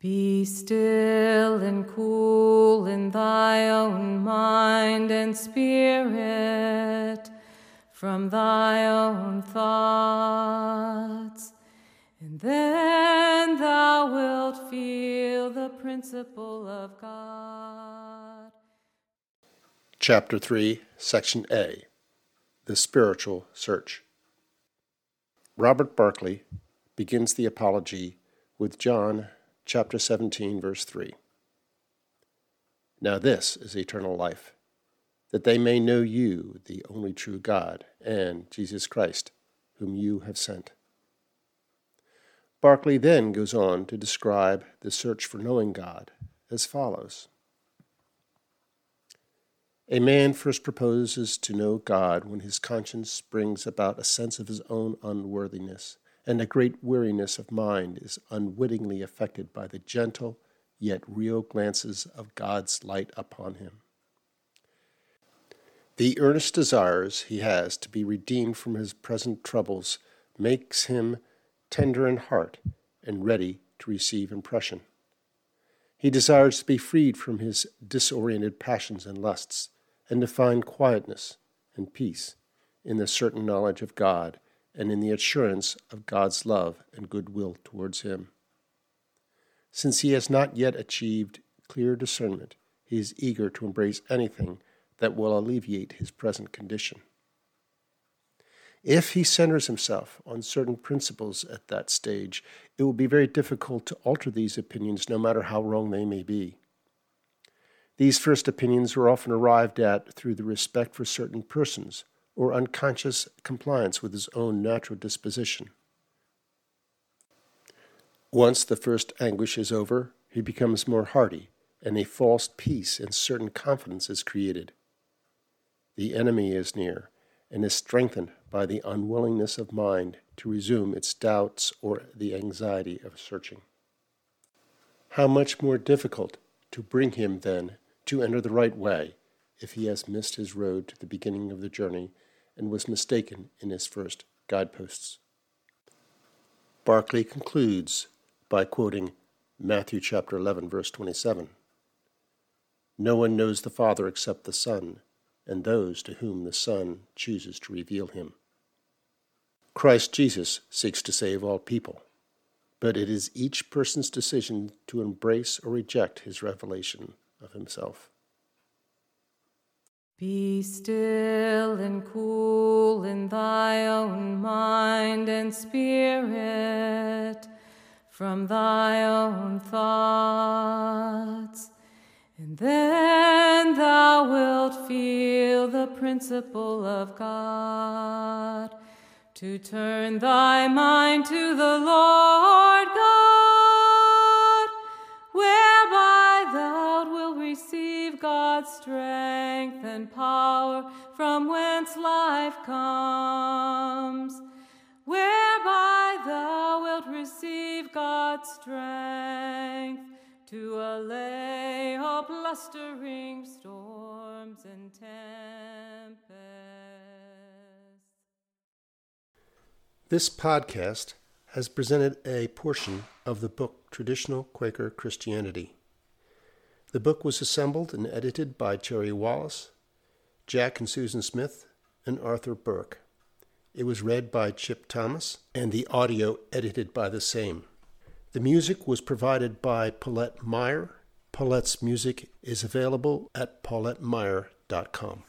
Be still and cool in thy own mind and spirit from thy own thoughts, and then thou wilt feel the principle of God. Chapter 3, Section A The Spiritual Search. Robert Barclay begins the apology with John chapter 17, verse 3. Now this is eternal life, that they may know you, the only true God, and Jesus Christ, whom you have sent. Barclay then goes on to describe the search for knowing God as follows. A man first proposes to know God when his conscience brings about a sense of his own unworthiness, and a great weariness of mind is unwittingly affected by the gentle yet real glances of God's light upon him. The earnest desires he has to be redeemed from his present troubles makes him tender in heart and ready to receive impression. He desires to be freed from his disoriented passions and lusts and to find quietness and peace in the certain knowledge of God and in the assurance of God's love and goodwill towards him. Since he has not yet achieved clear discernment, he is eager to embrace anything that will alleviate his present condition. If he centers himself on certain principles at that stage, it will be very difficult to alter these opinions, no matter how wrong they may be. These first opinions were often arrived at through the respect for certain persons or unconscious compliance with his own natural disposition. Once the first anguish is over, he becomes more hearty, and a false peace and certain confidence is created. The enemy is near, and is strengthened by the unwillingness of mind to resume its doubts or the anxiety of searching. How much more difficult to bring him, then, to enter the right way if he has missed his road to the beginning of the journey and was mistaken in his first guideposts. Barclay concludes by quoting Matthew chapter 11 verse 27. No one knows the Father except the Son, and those to whom the Son chooses to reveal him. Christ Jesus seeks to save all people, but it is each person's decision to embrace or reject his revelation of himself. Be still and cool in thy own mind and spirit from thy own thoughts, and then thou wilt feel the principle of God to turn thy mind to the Lord God. Whereby thou wilt receive God's strength and power from whence life comes, whereby thou wilt receive God's strength to allay all blustering storms and tempests. This podcast has presented a portion of the book Traditional Quaker Christianity. The book was assembled and edited by Jerry Wallace, Jack and Susan Smith, and Arthur Berk. It was read by Chip Thomas, and the audio edited by the same. The music was provided by Paulette Meyer. Paulette's music is available at paulettemeyer.com.